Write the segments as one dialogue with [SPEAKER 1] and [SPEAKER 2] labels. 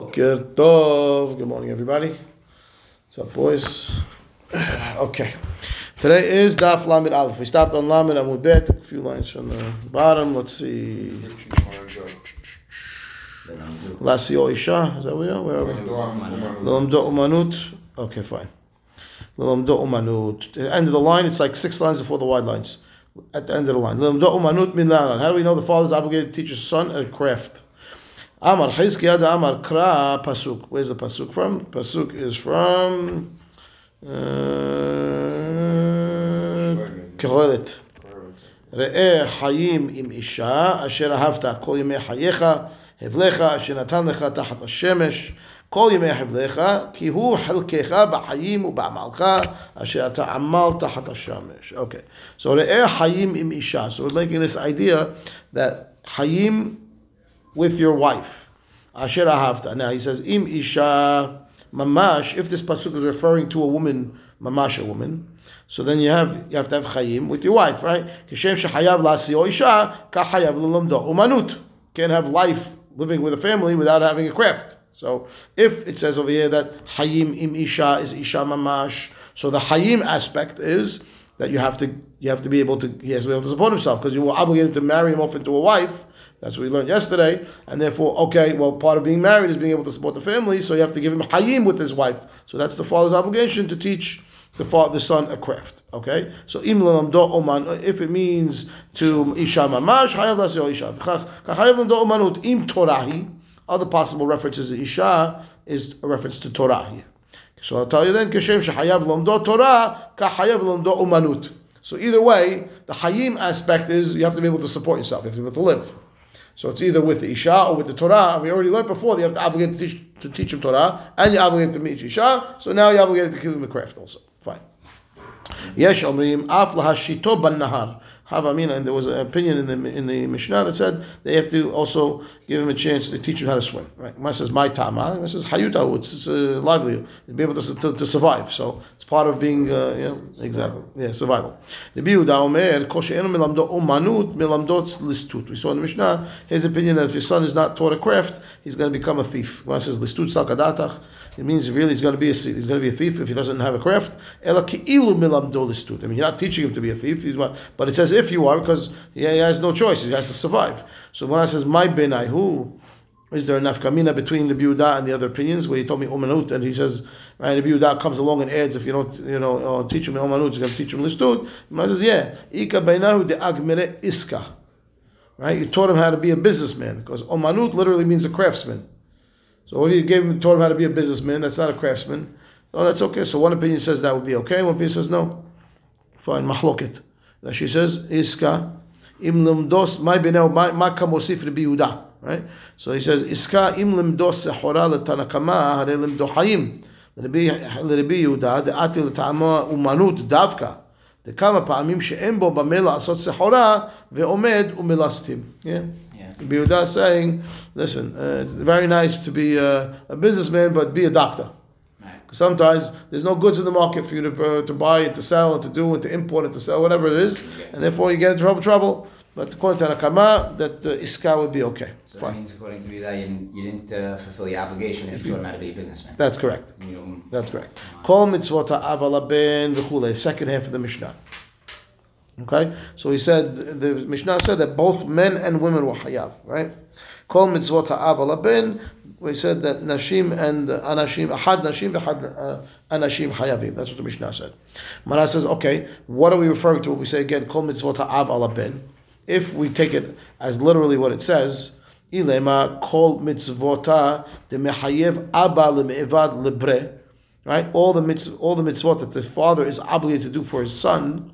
[SPEAKER 1] Good morning, everybody. What's up, boys? Okay. Today is Daf Lamed Aleph. We stopped on Lamed Amud Bet, a few lines from the bottom. Let's see. Lasio Isha. Is that where we are? Where are we? Lamdo Umanut. Okay, fine. Lamdo Umanut. End of the line, it's like six lines before the wide lines. At the end of the line. Lamdo Umanut. How do we know the father is obligated to teach his son a craft? Amar Chizkiya da Amar krah Pasuk. Where's the Pasuk from? Pasuk is from uh, Kohelet. Re'e Hayim im Isha Asher hafta Kol Yimei Hayecha Hevlecha Asher Natan Lecha Tachat HaShemesh Kol Yimei Hevlecha Ki Hu Chalkecha Ba'ayim U'ba'amalcha Asher Amal Tachat Okay. So Re'e Hayim im Isha. So we're making this idea that Hayim with your wife. Asher ahavta. Now he says, im isha mamash. If this pasuk is referring to a woman, mamash a woman, so then you have you have to have chayim with your wife, right? Kishem shechayav lasio isha kachayav l'lamdo umanut. Can't have life living with a family without having a craft. So if it says over here that hayim im isha is isha mamash, so the hayim aspect is that you have to you have to be able to he has to be able to support himself because you were obligated to marry him off into a wife. That's what we learned yesterday. And therefore, okay, well, part of being married is being able to support the family, so you have to give him hayim with his wife. So that's the father's obligation to teach the father, the son a craft. Okay? So oman, if it means to isha mamash, hayav lasio isha. Chayav lamdo omanut im torahi. Other possible references to isha is a reference to Torah here. So I'll tell you then, keshem shehayav lamdo Torah, kahayav lamdo omanut. So either way, the hayim aspect is you have to be able to support yourself, you have to be able to live. So it's either with the Isha or with the Torah. And we already learned before that you have to obligate to teach, to teach him Torah and you're obligated to teach Isha. So now you're obligated to give him a craft also. Fine. Yesh omrim af lahashito ban nahar. Havamina, and there was an opinion in the in the Mishnah that said they have to also give him a chance to teach him how to swim. Right? Gemara says my tama. Gemara says hayuta. It's, it's a livelihood. To be able to, to, to survive. So it's part of being, uh, you know, exactly, yeah, survival. We saw in the Mishnah his opinion that if your son is not taught a craft, he's going to become a thief. Gemara says listut salkadatach. It means really he's going to be a he's going to be a thief if he doesn't have a craft. Ela. I mean, you're not teaching him to be a thief. He's but it says if you are because he has no choice. He has to survive. So when I says my benai, who is there a nafkamina between the Biuda and the other opinions where he told me Omanut and he says, right, the Biuda comes along and adds if you don't, you know, uh, teach him Omanut, he's going to teach him Listut. He says, yeah, Ika Bainahu de Agmere Iska. Right? You taught him how to be a businessman because Omanut literally means a craftsman. So what you gave him, taught him how to be a businessman, that's not a craftsman. Oh, that's okay. So one opinion says that would be okay, one opinion says no. Fine, mahloket. Now she says, Iska, im limdos, my benel, my kamosif to be Yehuda. Right? So he says, Iska im limdos sehora letanakama, hare limdo hayim. לרבי יהודה, דעתי לטעמו אומנות דווקא, דכמה פעמים שאין בו במה לעשות סחורה, ועומד ומלסטים. Yeah? Yehuda saying, listen, uh, it's very nice to be a, a businessman, but be a doctor. Sometimes there's no goods in the market for you to, uh, to buy and to sell and to do and to import and to sell, whatever it is, and therefore you get into trouble. trouble. But according to Nakama, that uh, Iska would be okay.
[SPEAKER 2] So that means, according to that, you didn't, you didn't uh, fulfill your obligation if you taught him how to be a businessman.
[SPEAKER 1] That's correct.
[SPEAKER 2] You
[SPEAKER 1] That's correct. Kol mitzvot ha'avala ben v'chule, second half of the Mishnah. Okay? So he said, the Mishnah said that both men and women were hayav, right? Kol mitzvot ha'avala ben, we said that nashim and anashim, ahad nashim v'ahad uh, anashim hayavim. That's what the Mishnah said. Mana says, okay, what are we referring to when we say again, kol mitzvot ha'av ala ben? If we take it as literally what it says, ilema kol mitzvota de mehayev abba leme'evad lebre, right? All the mitzvot, all the mitzvot that the father is obligated to do for his son.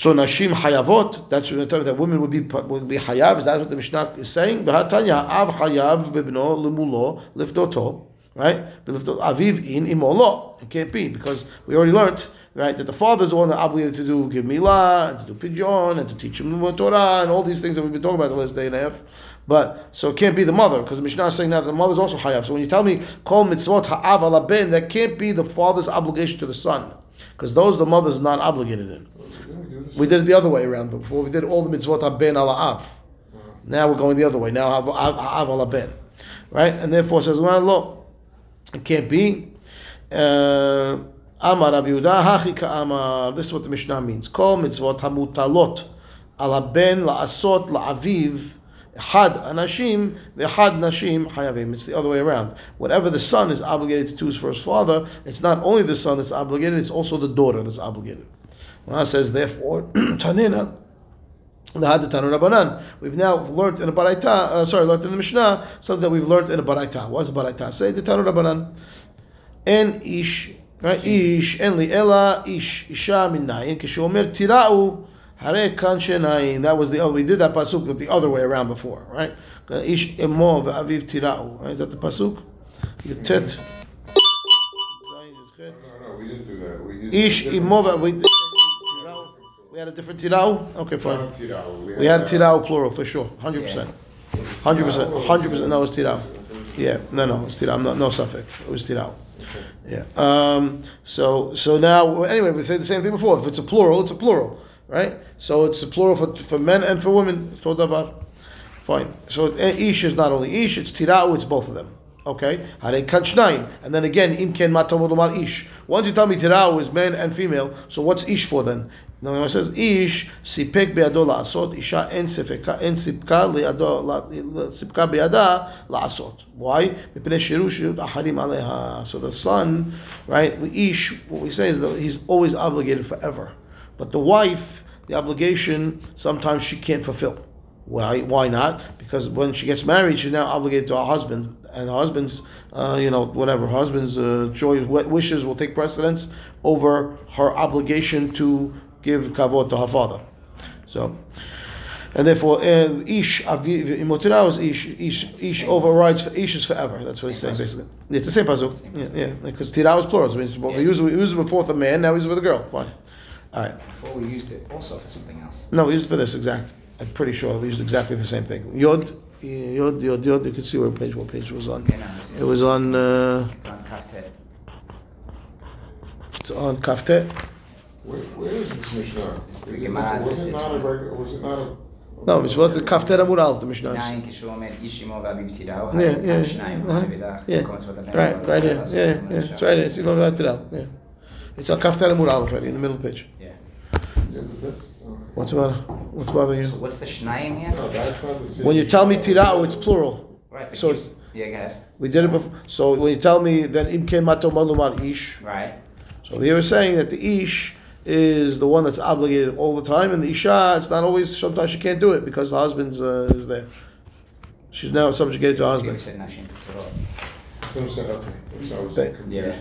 [SPEAKER 1] So nashim hayavot. That's what that women would be would be hayav. Is that what the Mishnah is saying? V'hatanya av hayav bebno lemulo lifdoto. Right? Aviv in imolo. It can't be because we already learned right that the father is the one that obligated to do give milah and to do pidyon and to teach him the Torah and all these things that we've been talking about the last day and a half. But so it can't be the mother because the Mishnah is saying that the mother is also hayav. So when you tell me kol mitzvot ha'av ala ben, that can't be the father's obligation to the son because those the mother is not obligated in. We did it the other way around before. We did all the mitzvot haben ala av. Now we're going the other way. Now av ala ben. right? And therefore says, lo, it can't be. Uh, Amar Rav Yehuda, hachi ka'amar. This is what the Mishnah means. Kol mitzvot hamutalot al haben la'asot la'aviv had anashim v'had nashim hayavim. It's the other way around. Whatever the son is obligated to do for his father, it's not only the son that's obligated; it's also the daughter that's obligated. When I says therefore, tanina. The had the Tanu Rabbanan. We've now learned in a Baraita, uh, sorry, learned in the Mishnah, something that we've learned in a Baraita. What's a Baraita? Say the Tanu Rabbanan. En ish, right? Ish, en li ela ish, isha min nayin, kishomer tira'u, hare kan shenayin. That was the other, we did that pasuk the other way around before, right? Ish emo ve'aviv tira'u. Right? Is that the pasuk? Yutet.
[SPEAKER 3] No, no, we didn't do that. We did.
[SPEAKER 1] Ish
[SPEAKER 3] different-
[SPEAKER 1] imo ve'aviv We had a different tira'u? Okay, fine. We had tira'u plural for sure, 100%. 100%, 100%, no, it's tira'u. Yeah, no, no, it's tira'u, no, no safek, it was tira'u. Yeah. Um, so, so now, anyway, we said the same thing before. If it's a plural, it's a plural, right? So it's a plural for, for men and for women. So davar. Fine. So eh, ish is not only ish, it's tira'u, it's both of them. Okay? Hare kachnaim. And then again, im ken matamud ish. Once you tell me tira'u is man and female, so what's ish for then? When it says ish, sipek be'ado la'asot, isha en sipka, en sipka li'ado, la- sipka be'ada la'asot. Why? Mipnei shiru shirut aharim aleha. So the son, right, We ish, what we say is that he's always obligated forever. But the wife, the obligation, sometimes she can't fulfill. Why? Why not? Because when she gets married, she's now obligated to her husband, and husband's, uh, you know, whatever, husband's uh, joy, wishes will take precedence over her obligation to give kavod to her father. So, and therefore, uh, ish aviv imotira is ish ish ish overrides ish is forever. That's what he's saying basically. It's the same puzzle. Yeah, yeah. Because tira is plural. So we
[SPEAKER 2] Yeah.
[SPEAKER 1] use it- we use it before a man. Now he's with a girl. Fine. All right.
[SPEAKER 2] Before we used it also for something else.
[SPEAKER 1] No, we used it for this exact. I'm pretty sure we used exactly the same thing. Yod, yod, yod, yod. You can see where page, what page it was on.
[SPEAKER 2] Okay, now I see
[SPEAKER 1] It was on. Uh,
[SPEAKER 2] It's on Kaftet.
[SPEAKER 1] it's on kaftet.
[SPEAKER 3] Where, where is this Mishnah? Is it,
[SPEAKER 2] Gemara
[SPEAKER 3] was
[SPEAKER 2] says
[SPEAKER 3] it
[SPEAKER 2] it's
[SPEAKER 3] not a
[SPEAKER 2] one.
[SPEAKER 3] regular, was it not a?
[SPEAKER 1] No, it's what the kaftet amud alf the Mishnah. is.
[SPEAKER 2] Nine כשהוא אומר איש אמו ואביו תיראו,
[SPEAKER 1] Yeah,
[SPEAKER 2] כאן
[SPEAKER 1] yeah,
[SPEAKER 2] שניים,
[SPEAKER 1] uh-huh.
[SPEAKER 2] ואידך,
[SPEAKER 1] yeah.
[SPEAKER 2] במקום מצוות הבן
[SPEAKER 1] Right,
[SPEAKER 2] אדם,
[SPEAKER 1] right here.
[SPEAKER 2] לעשות
[SPEAKER 1] Yeah,
[SPEAKER 2] כמו
[SPEAKER 1] yeah,
[SPEAKER 2] לשם.
[SPEAKER 1] it's right here. It's going back to that. Yeah, it's on kaftet amud alf already in the middle of the page.
[SPEAKER 2] Yeah.
[SPEAKER 3] Yeah, but that's, okay.
[SPEAKER 1] What's about what's bothering
[SPEAKER 2] So
[SPEAKER 1] you?
[SPEAKER 2] what's the shnayim here?
[SPEAKER 3] No, the.
[SPEAKER 1] When you tell me tirao, it's plural.
[SPEAKER 2] Right.
[SPEAKER 1] So-
[SPEAKER 2] Yeah, go ahead.
[SPEAKER 1] We did it before. So when you tell me then imke mato malumar ish.
[SPEAKER 2] Right.
[SPEAKER 1] So here we're saying that the ish is the one that's obligated all the time, and the isha it's not always. Sometimes she can't do it because the husband's uh, is there. She's now subjugated to gets
[SPEAKER 2] See,
[SPEAKER 1] husband.
[SPEAKER 2] Yeah.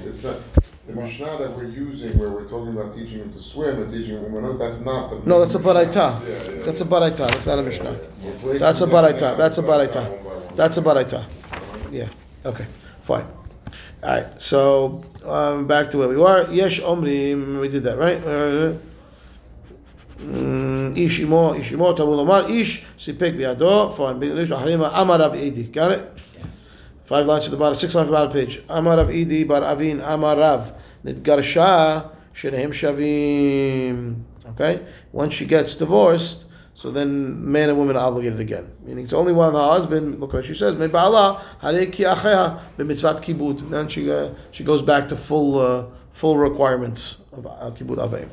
[SPEAKER 3] the Mishnah that we're using where we're talking about teaching him to swim and teaching him women, that's not the.
[SPEAKER 1] No, that's a
[SPEAKER 3] Mishnah.
[SPEAKER 1] baraita.
[SPEAKER 3] Yeah, yeah,
[SPEAKER 1] That's a
[SPEAKER 3] yeah.
[SPEAKER 1] baraita. That's not a mishnah.
[SPEAKER 3] We're breaking
[SPEAKER 1] That's a
[SPEAKER 3] that
[SPEAKER 1] baraita.
[SPEAKER 3] down
[SPEAKER 1] That's a
[SPEAKER 3] one by
[SPEAKER 1] baraita.
[SPEAKER 3] one by one.
[SPEAKER 1] That's a baraita. Yeah. Okay. Fine. All right. So um, back to where we were. Yesh omrim. We did that right. Uh, mm, איש אמו, איש אמו, תבוא לומר, איש סיפק בידו, fine, בגליש אחרים, אמר רב אידי, got it? Five lines to the bottom, six lines to the bottom page. אמר רב אידי בר אבין, אמר רב, נתגרשה, שניהם שווים. Okay? Once she gets divorced, so then man and woman are obligated again. Meaning it's only one her husband, look what she says, מבעלה, הרי כי אחיה במצוות כיבוד. Then she, uh, she goes back to full, uh, full requirements of uh, כיבוד אביהם.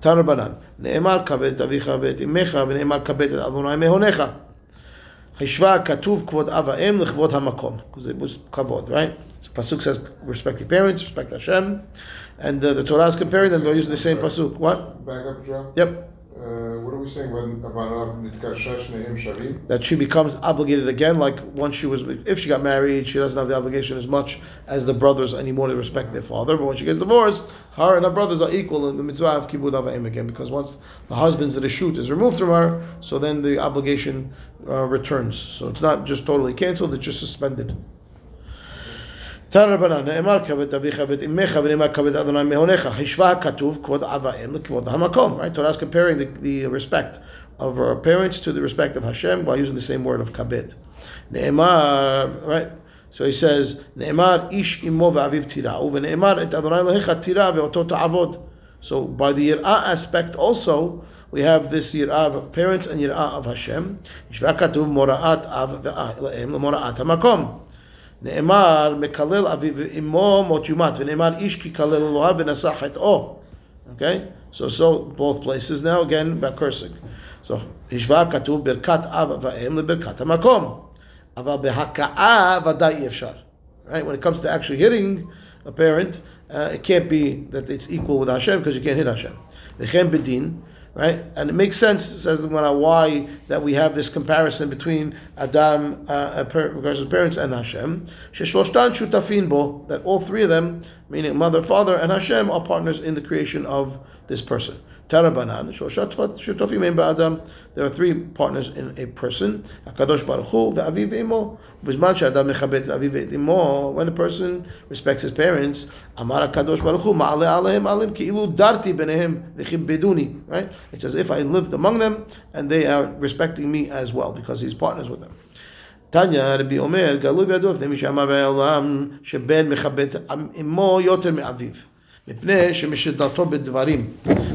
[SPEAKER 1] תנו רבנן, נאמר כבד את אביך ואת אמך, ונאמר כבד את אדוני מהונך. Hishva katuv kvod avaim lechvod hamakom. Because it was kavod, right? So pasuk says, respect your parents, respect Hashem. And uh, the Torah is comparing them, they're using the same pasuk. What?
[SPEAKER 3] Back up,
[SPEAKER 1] Yep.
[SPEAKER 3] Uh, what are we saying Shavim?
[SPEAKER 1] That she becomes obligated again, like once she was, if she got married, she doesn't have the obligation as much as the brothers anymore to respect their father. But when she gets divorced, her and her brothers are equal in the mitzvah of kibbud av va'em again, because once the husband's reshut is removed from her, so then the obligation uh, returns. So it's not just totally canceled; it's just suspended. תנא רבנן, נאמר כבד אביך ואת אמך ונאמר כבד אדוני מהונך. השווה הכתוב כבוד אב ואם לכבוד המקום. Right? Torah is comparing the, the respect of our parents to the respect of Hashem by using the same word of kabed. נאמר, right? So he says, נאמר איש אמו ואביו תיראו, ונאמר את אדוני אלוהיך תירא ואותו תעבוד. So by the yirah aspect also, we have this yirah of parents and yirah of Hashem. השווה כתוב מוראת אב ואם למוראת המקום. נאמר, מקלל אביו ואמו מות יומת, ונאמר, איש כי כלל אלוהיו ונשא חטאו. Okay? So, so, both places now, again, about cursing. So, השוואה כתוב ברכת אב ואם לברכת המקום. אבל בהכאה ודאי אי אפשר. Right? When it comes to actually hitting a parent, uh, it can't be that it's equal with Hashem because you can't hit Hashem. Lechem bedin, right? And it makes sense, says the Gemara, why that we have this comparison between Adam, uh, regards his parents, and Hashem. Sheshloshtan shutafin bo, that all three of them, meaning mother, father, and Hashem, are partners in the creation of this person. Tarabanan, shutafim ba'adam. There are three partners in a person. Hakadosh Baruch Hu ve'aviv imo. B'zman she'adam mechabet aviv imo. When a person respects his parents, Amar Hakadosh Baruch Hu ma'ale alehem alim ki'ilu darti benehem v'chibeduni. Right? It's as if I lived among them and they are respecting me as well because he's partners with them. תניא רבי אומר, גלוי וידוע לפני מי שאמר בעולם שבן מכבד אמו יותר מאביו. מפני שמשדרתו בדברים.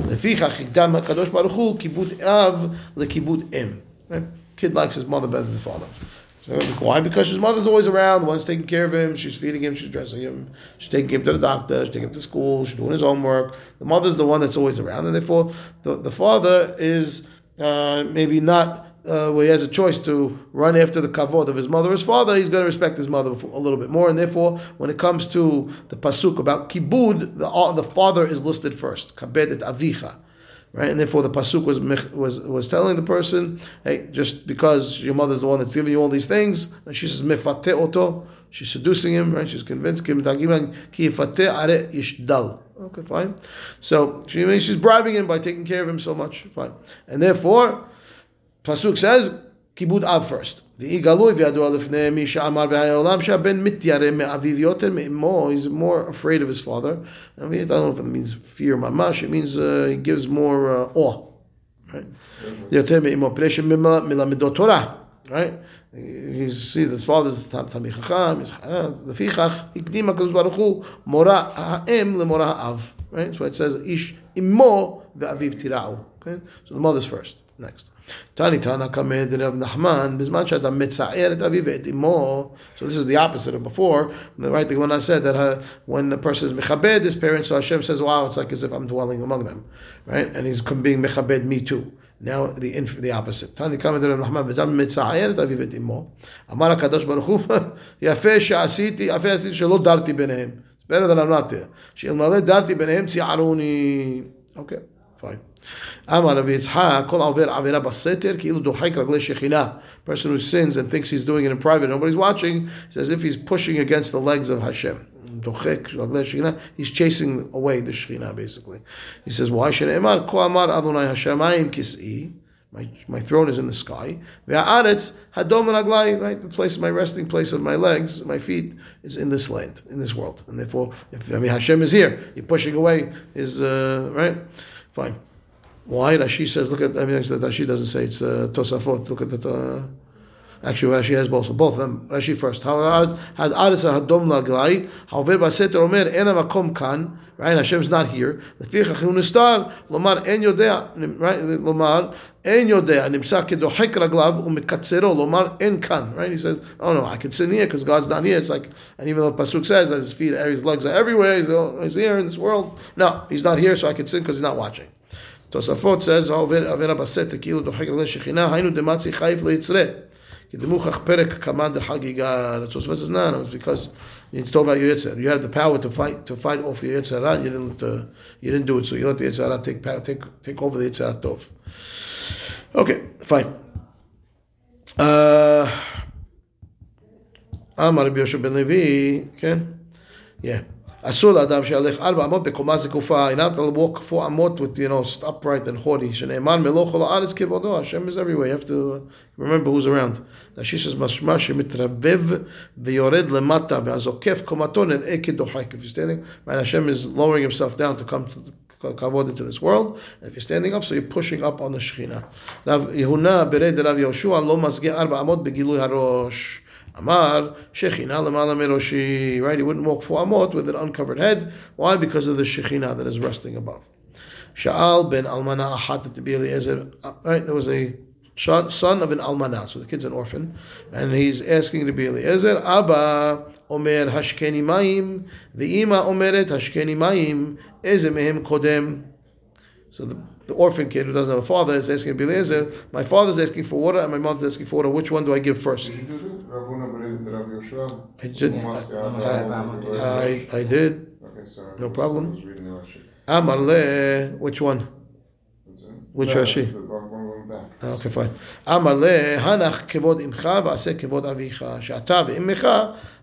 [SPEAKER 1] לפיכך הקדם הקדוש ברוך הוא כיבוד אב לכיבוד אם. Kid likes his mother better than the father. So, why? Because his mother's always around, the one's taking care of him, she's feeding him, she's dressing him, she's taking him to the doctor, she's taking him to school, she's doing his homework. The mother's the one that's always around, and therefore the, the father is uh, maybe not uh, where he has a choice to run after the kavod of his mother or his father, he's going to respect his mother a little bit more. And therefore, when it comes to the pasuk about kibud, the, uh, the father is listed first. Kabed et avicha. Right? And therefore, the pasuk was was was telling the person, hey, just because your mother's the one that's giving you all these things, and she says mefate oto, she's seducing him, right? She's convinced him, ki are ishdal. Okay, fine. So she she's bribing him by taking care of him so much. Fine. And therefore, Pasuk says, Kibud Av first. The He's more afraid of his father. I mean, I don't know if it means fear mamash. It means uh, he gives more uh, awe. Right? Yoter Right? You see, his father's Tami Chacham, the uh, Fichach, Ikdima Kadosh Baruch Mora Ha'em le'mora Right? So it says, Ish immo ve'aviv tira'u. Okay? So the mother's first. Next. Tani Tana Kamed Rav Nachman Bizman Shadam Mitzayer Et Aviv Et Imo. So this is the opposite of before. Right, the one I said that uh, when the person is mechabed his parents, so Hashem says, "Wow, it's like as if I'm dwelling among them," right? And he's being mechabed me too. Now the the opposite. Tani Kamed Rav Nachman Bizman Mitzayer Et Aviv Et Imo. Amar Hakadosh Baruch Hu Yafei Sheasiti Yafei Asiti Shelo Darti Beneim. It's better than I'm not there. She'il Naleh Darti Benehem Siaruni. Okay, fine. Amar Rav Yitzchak, kol aver avera baseter, ki'ilu dohaik ragle shechina. Person who sins and thinks he's doing it in private, nobody's watching, it's as if he's pushing against the legs of Hashem. He's chasing away the Shechina. basically. He says, Why should Amar, Ko Amar Adonai Hashemayim Kis'i? My, my throne is in the sky. Right? The place, my resting place of my legs, my feet, is in this land, in this world. And therefore, if I mean, Hashem is here, you're pushing away his, uh, right? Fine. Why Rashi says, look at everything that Rashi doesn't say, it's uh, Tosafot. Look at the uh, Actually, Rashi has both, both of them. Rashi first. How Had Arisa Hadom Laglai, Haver Baset Omer, Ena Makom Kan, right? Hashem's not here. Lefich u'nistar Lomar En Yodea, right? Lomar En Yodea, Nimsa Kedohek Raglav, Umekatsero, Lomar En Kan, right? He says, oh no, I can sit here because God's not here. It's like, and even though Pasuk says that his feet, his legs are everywhere, he's, oh, he's here in this world. No, he's not here, so I can sin because he's not watching. תוספות says, העובר הבסתר כאילו דוחק רגלי שכינה, היינו דמצי חייף ליצרה. כי דמוכח פרק כמה דחגיגה, תוספות says, no, no, it's because it's talking about your Yitzhar. You have the power to fight to fight off your Yitzhar, you didn't, uh, you didn't do it, so you let the Yitzhar take, take, take over the Yitzhar Tov. Okay, fine. אמר רבי יהושע בן לוי, כן? Yeah. אסור לאדם שיהלך ארבע אמות בקומה זקופה, you're not to walk four אמות with, you know, upright and haughty, שנאמר מלוך כל הארץ כבודו, Hashem is everywhere, you have to remember who's around. רשיש משמע שמתרבב ויורד למטה, והזוקף קומתו נראה כדוחק. If you're standing, right, Hashem is lowering himself down to come to the kavod into this world, and if you're standing up, so you're pushing up on the Shekhinah. רב יהונה ברד רב יהושע לא מזגה ארבע אמות בגילוי הראש. Amar Shechina lemala. Right, he wouldn't walk four amot with an uncovered head. Why? Because of the Shechina that is resting above. Sha'al ben Almana Achat at Eliezer. Uh, right, there was a son of an almana. So the kid's an orphan, and he's asking Rabbi Eliezer, Abba omer hashkeni ma'im. The ima omeret hashkeni mayim, eze mehem kodem. So the, the orphan kid who doesn't have a father is asking Eliezer, my father's asking for water and my mother's asking for water. Which one do I give first?
[SPEAKER 3] Did you do that? Rav Huna Bered Rav Yoshua?
[SPEAKER 1] I did.
[SPEAKER 2] Yeah.
[SPEAKER 1] I, I did.
[SPEAKER 3] Okay, sorry.
[SPEAKER 1] No problem.
[SPEAKER 3] I was reading the Rashi.
[SPEAKER 1] Amar le, which one?
[SPEAKER 3] That's it.
[SPEAKER 1] Which
[SPEAKER 3] No,
[SPEAKER 1] Rashi?
[SPEAKER 3] the One one back.
[SPEAKER 1] Okay, fine. אמר לה, הנח כבוד אמך ועשה כבוד אביך, שאתה ואמך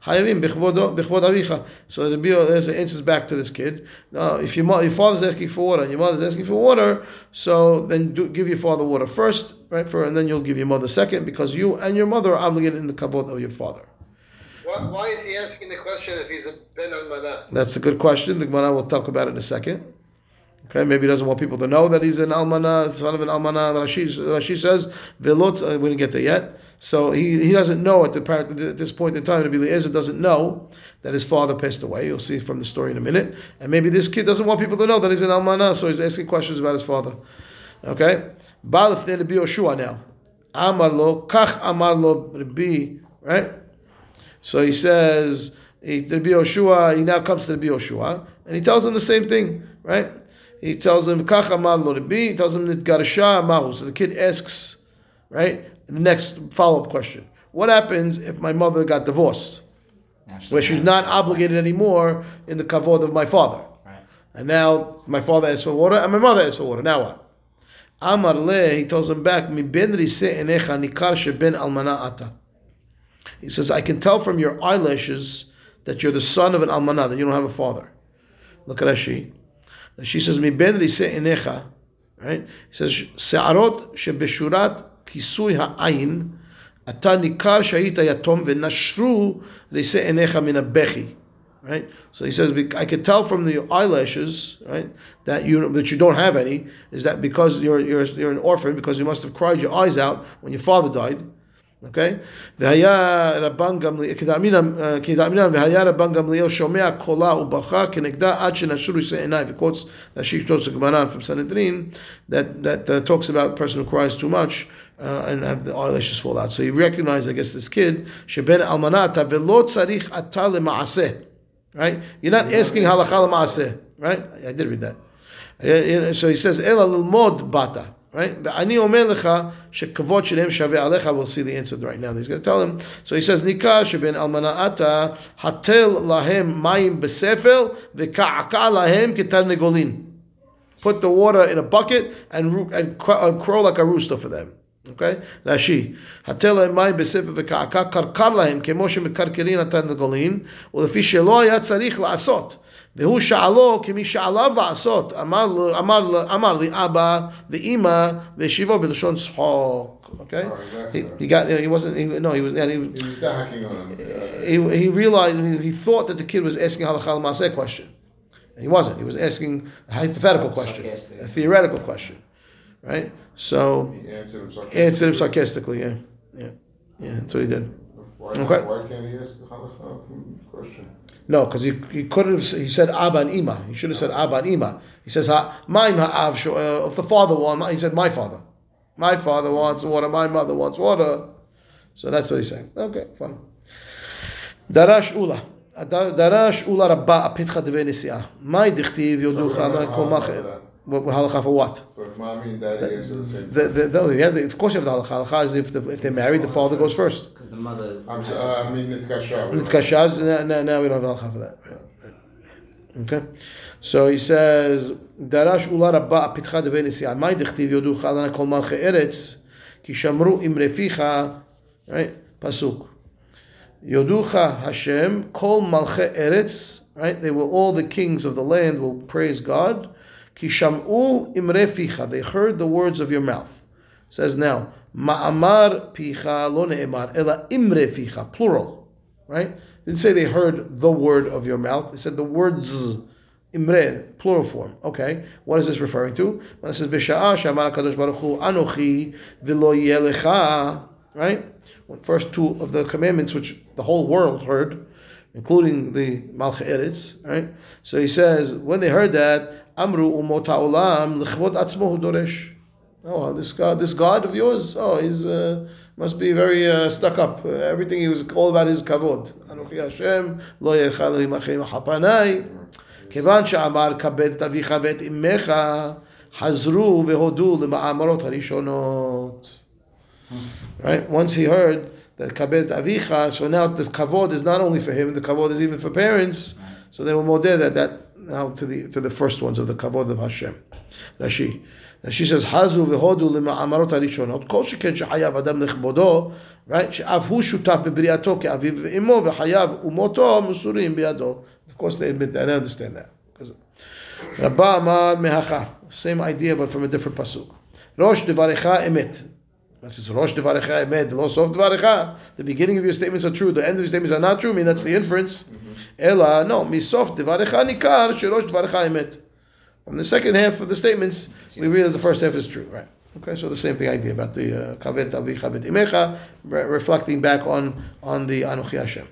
[SPEAKER 1] חייבים בכבודו- בכבוד אביך. So the Bible there's an answers back to this kid. Now, if your, mo- your father's asking for water and your mother's asking for water, so then do, give your father water first, right? For and then you'll give your mother second, because you and your mother are obligated in the kavod of your father.
[SPEAKER 4] Why, is he asking the question if he's a ben almanah?
[SPEAKER 1] That's a good question. The Gemara will talk about it in a second. Okay, maybe he doesn't want people to know that he's an almana, son of an almana. Rashi, Rashi says, "Velot." Uh, we didn't get there yet. So he, he doesn't know at the at this point in time. Rabbi Eliezer doesn't know that his father passed away. You'll see from the story in a minute. And maybe this kid doesn't want people to know that he's an almana, so he's asking questions about his father. Okay, Baal Rabbi Yoshua now. Amar lo, kach amar lo Rabbi. Right. So he says, he, Rabbi Yoshua, he now comes to Rabbi Yoshua, and he tells him the same thing, right? He tells him, Kach amar lo Rabbi, he tells him, that Nitgarasha mahu. So the kid asks, right, the next follow-up question. What happens if my mother got divorced? Where she's not obligated anymore in the kavod of my father.
[SPEAKER 2] Right.
[SPEAKER 1] And now my father asks for water, and my mother asks for water. Now what? Amar le, he tells him back, Mi ben rise enecha nikar sheben almana ata. He says, I can tell from your eyelashes that you're the son of an almana, that you don't have a father. Look at Rashi. She says, Mi ben rise enecha, right? He says, Se'arot shebeshurat kisui ha'ayin, ata nikar shahita yatom v'nashru rise enecha min bechi. Right, so he says, I can tell from the eyelashes, right, that you that you don't have any, is that because you're you're you're an orphan because you must have cried your eyes out when your father died, Okay? והיה רבן גמליאל, כדאמינן כדאמינן, והיה רבן גמליאל שומע קולה ובכה כנגדה עד שנשרו יישא עיניו. He quotes Rashi quotes the Gemara from Sanhedrin that, that uh, talks about a person who cries too much uh, and have the eyelashes fall out. So he recognized, I guess, this kid, שבין אלמנתה ולא צריך אתה למעשה. Right? You're not asking halacha למעשה. Right? I did read that. Uh, So he says, אלא ללמוד באת. Right? ואני אומר לך שכבוד שלהם שווה עליך, we'll see the answer right now. He's going to tell him. So he says, ניכר שבין אלמנה אתה, התל להם מים בספל, וקעקע להם כתרנגולין. Put the water in a bucket and, roo- and, cr- and crow like a rooster for them. Okay? רש"י, התל להם מים בספל וקעקע, קרקר להם כמו שמקרקרין התרנגולין, ולפי שלא היה צריך לעשות. והוא שאלו כמי שעליו לעשות, אמר, לו- אמר, לו- אמר לי אבא ואימא והשיבו בלשון צחוק. Okay?
[SPEAKER 3] Oh,
[SPEAKER 1] He,
[SPEAKER 3] exactly.
[SPEAKER 1] he got, you know, he wasn't, he, no, he was, and he,
[SPEAKER 3] He was hacking on him. Uh,
[SPEAKER 1] he, he realized, he thought that the kid was asking halakha al question. And he wasn't. He was asking a hypothetical question,
[SPEAKER 2] Sarcastic.
[SPEAKER 1] a theoretical question. Right? So,
[SPEAKER 3] he answered him sarcastically.
[SPEAKER 1] answered him sarcastically, yeah. Yeah. Yeah, that's what he did.
[SPEAKER 3] Why,
[SPEAKER 1] Okay.
[SPEAKER 3] why can't he ask the halakha question?
[SPEAKER 1] No, because he, he couldn't have, he said Abba and Ima. He should have said Abba and Ima. He says, ha, mine ha'av, sho- uh, if the father wants, he said, my father. My father wants water, my mother wants water. So that's what he's saying. Okay, fine. דרש אולה. דרש אולה רבה הפתחה דבי נסיעה. מאי דכתיב יודוך
[SPEAKER 3] So we don't
[SPEAKER 1] עד
[SPEAKER 3] have
[SPEAKER 1] כל
[SPEAKER 3] halakha what, what
[SPEAKER 1] halacha for what?
[SPEAKER 3] For mommy and daddy.
[SPEAKER 1] Of course, you have the halacha. Halacha is if, if they're married, the father goes first.
[SPEAKER 2] Because the mother.
[SPEAKER 3] I'm so, uh, I mean, nitkashah.
[SPEAKER 1] Nitkashah. Now no, we don't have halacha for that. Okay, so he says, "Darash ular abba pitcha de benisi al may dechtiv yodu chalana kol malche eretz ki shamru im reficha." Right, pasuk. Yoducha Hashem kol malche eretz. Right, they were all the kings of the land will praise God. Kishamu Imre Ficha, they heard the words of your mouth. says now, Ma'amar Picha lo ne'emar, ela Imre Ficha, plural, right? Didn't say they heard the word of your mouth. They said the words Imre, plural form. Okay, what is this referring to? When it says B'sha'a Shamar Kadosh Baruch Hu Anochi v'lo yelecha, right? First two of the commandments, which the whole world heard, including the Malch Eretz, right? So he says when they heard that Amru umot ha'olam l'chvod atzmo hu doresh. Oh, this God, this God of yours, oh, he's uh, must be very uh, stuck up. Uh, everything he was all about is kavod. אנוכי השם, לא ירחל עמכם חפניי. כיוון שאמר כבד את אביך ואת אמך, חזרו והודו למאמרות הראשונות. Right? Once he heard that כבד את אביך, so now the kavod is not only for him, the kavod is even for parents. So they were more there that, that now to the to the first ones of the kavod of Hashem. Rashi. Rashi says, חזרו והודו למאמרות הראשונות, כל שכן שחייב אדם לכבודו, right? שאף הוא שותף בבריאתו כאביו ואמו, וחייו ומותו מסורים בידו. Of course they admit that, I understand that. רבה אמר מהכה, same idea but from a different pasuk. ראש דבריך אמת. That's just Rosh Devarecha Emet, Devarecha. The beginning of your statements are true, the end of your statements are not true. I mean, that's the inference. Mm-hmm. Ela, no, Misof Devarecha Nikar, Shirosh Devarecha Emet. From the second half of the statements, we realize the first half is true, right? Okay, so the same thing idea about the uh, kavet avi kavet imecha, reflecting back on on the Anochi Hashem.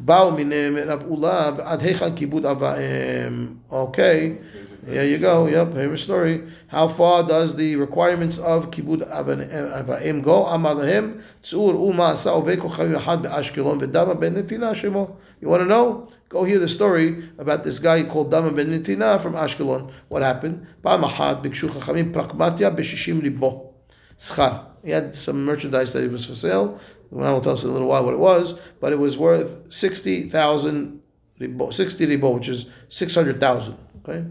[SPEAKER 1] Bal minem rav ulav ad kibud avaim. Okay, here you go. Yep, famous story. How far does the requirements of kibud avaim go? Amalehim lehem tzur uma asa ovei kochavim be'ashkelon v'dama ben netina shemo. You want to know? Go hear the story about this guy called Dama ben Netina from Ashkelon. What happened? Pa'am achat bikshu chachamim prakmatia b'shishim libo. Schar. He had some merchandise that he was for sale. When I will tell us in a little while what it was, but it was worth 60,000 60 ribo, which is 600,000. Okay?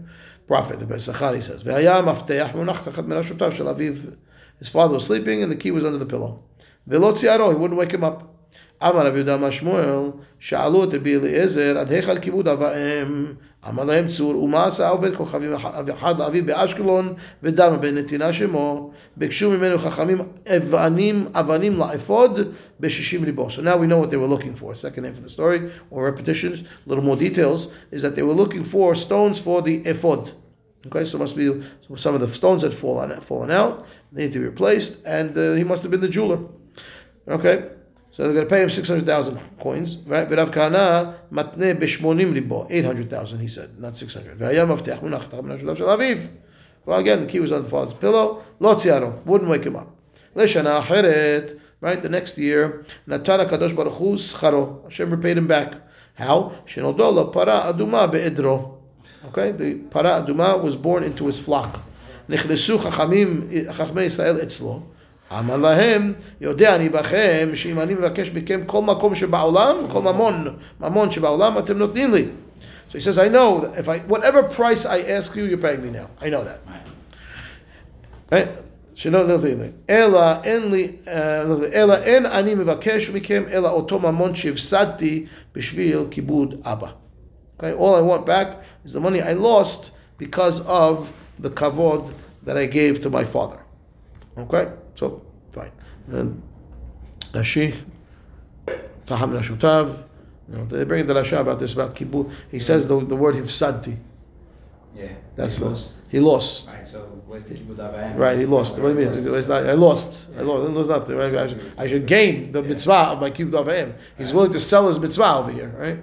[SPEAKER 1] prophet, the Pesachari says. V'haya mafteach munach tachat shel aviv. His father was sleeping and the key was under the pillow. V'lo tziaro, he wouldn't wake him up. Amar Rav Yehuda Mashmuel, sha'alu et Rabbi Eliezer, ad hechal kibud ava'em. אמר להם צור, ומה עשה העובד כוכבים אחד לאביו באשקלון, ודמה בן נתינה שמו, ביקשו ממנו חכמים אבנים, אבנים לאפוד בשישים ליבו. So now we know what they were looking for. Second half of the story, or repetitions, a little more details, is that they were looking for stones for the ephod. Okay, so it must be some of the stones had fallen, fallen out, they need to be replaced, and uh, he must have been the jeweler. Okay, So they're going to pay him 600,000 coins, right? V'rav Kana matne b'shmonim libo, 800,000, he said, not 600. V'haya mavteach munach tacham nashulav shel. Well, again, the key was on the father's pillow. Lotziaro, wouldn't wake him up. Leshana acheret, right? The next year, Natana Kadosh Baruch Hu scharo. Hashem repaid him back. How? Shenodol para aduma be'edro. Okay, the para aduma was born into his flock. Nechnesu chachamim, chachmei Yisrael etzlo. אמר להם, יודע אני בכם, שאם אני מבקש מכם כל מקום שבעולם, כל ממון, ממון שבעולם, אתם נותנים לי. So he says, I know, that if I, whatever price I ask you, you're paying me now. I know that.
[SPEAKER 2] Right.
[SPEAKER 1] Right? שלא נותנים לי. אלא אין לי, אה, לא, אלא אין אני מבקש מכם, אלא אותו ממון שהפסדתי בשביל כיבוד אבא. Okay? All I want back is the money I lost because of the kavod that I gave to my father. Okay? So, fine. And Nashich, Taham Nashutav, you they bring the Rasha about this, about kibbud. He yeah. says the, the word hifsadti.
[SPEAKER 2] Yeah.
[SPEAKER 1] That's
[SPEAKER 2] he lost.
[SPEAKER 1] He lost.
[SPEAKER 2] Right, so where's the kibbud
[SPEAKER 1] Right, he lost. What do you mean? I lost. Yeah. I lost. Nothing. Right? I, should, I should gain the yeah. mitzvah of my kibbud avayim. He's willing to sell his mitzvah over here, right?